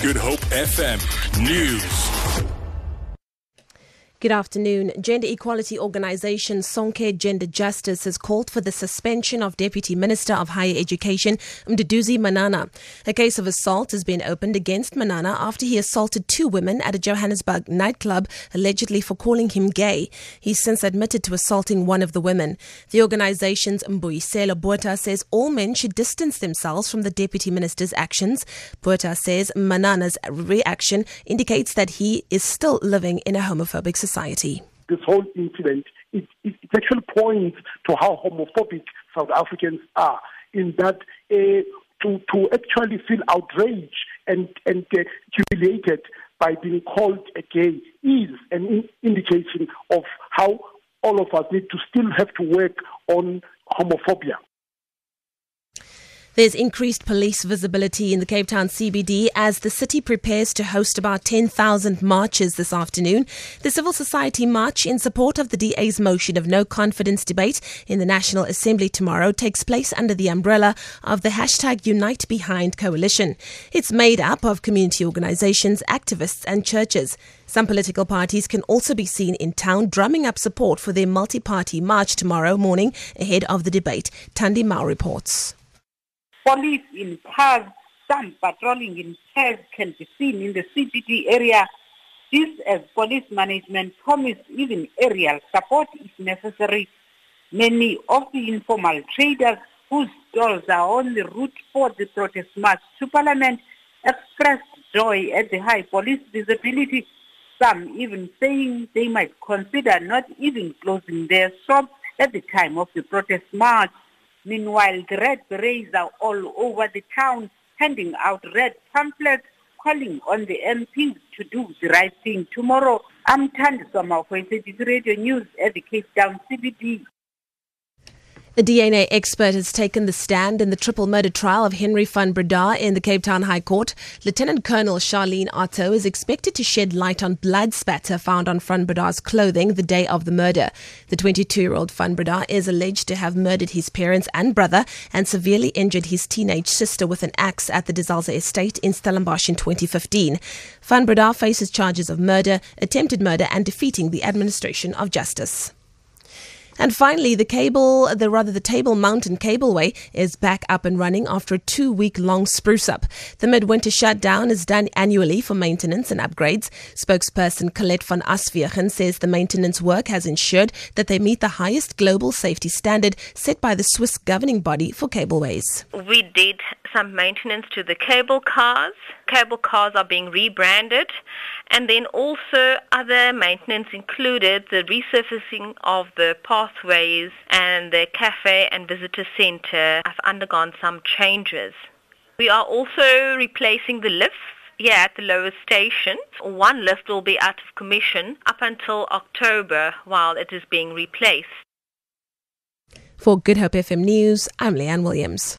Good Hope FM News. Good afternoon. Gender equality organisation Sonke Gender Justice has called for the suspension of Deputy Minister of Higher Education Mduduzi Manana. A case of assault has been opened against Manana after he assaulted two women at a Johannesburg nightclub, allegedly for calling him gay. He's since admitted to assaulting one of the women. The organisation's Mbuyiselo Botha says all men should distance themselves from the Deputy Minister's actions. Botha says Manana's reaction indicates that he is still living in a homophobic society society. This whole incident, it, it, it actually points to how homophobic South Africans are in that uh, to, to actually feel outraged and, and uh, humiliated by being called a gay is an in- indication of how all of us need to still have to work on homophobia. There's increased police visibility in the Cape Town CBD as the city prepares to host about 10,000 marches this afternoon. The civil society march in support of the DA's motion of no confidence debate in the National Assembly tomorrow takes place under the umbrella of the hashtag Unite Behind Coalition. It's made up of community organizations, activists, and churches. Some political parties can also be seen in town drumming up support for their multi party march tomorrow morning ahead of the debate. Tandy Mao reports. Police in cars, some patrolling in cars can be seen in the CBD area. This as police management promised even aerial support if necessary. Many of the informal traders whose stalls are on the route for the protest march to Parliament expressed joy at the high police visibility. Some even saying they might consider not even closing their shops at the time of the protest march. Meanwhile, the red berets are all over the town handing out red pamphlets calling on the MPs to do the right thing. Tomorrow, I'm Tandi Soma for SABC Radio News at the Cape Town CBD. A DNA expert has taken the stand in the triple murder trial of Henry van Breda in the Cape Town High Court. Lieutenant Colonel Charlene Otto is expected to shed light on blood spatter found on van Breda's clothing the day of the murder. The 22-year-old van Breda is alleged to have murdered his parents and brother and severely injured his teenage sister with an axe at the De Zalze estate in Stellenbosch in 2015. Van Breda faces charges of murder, attempted murder and defeating the administration of justice. And finally, the cable, the rather the Table Mountain Cableway is back up and running after a two-week long spruce up. The midwinter shutdown is done annually for maintenance and upgrades. Spokesperson Colette van Aswegen says the maintenance work has ensured that they meet the highest global safety standard set by the Swiss governing body for cableways. We did some maintenance to the cable cars. Cable cars are being rebranded and then also other maintenance included the resurfacing of the pathways and the cafe and visitor center have undergone some changes. We are also replacing the lifts here at the lower station. One lift will be out of commission up until October while it is being replaced. For Good Hope FM News, I'm Leanne Williams.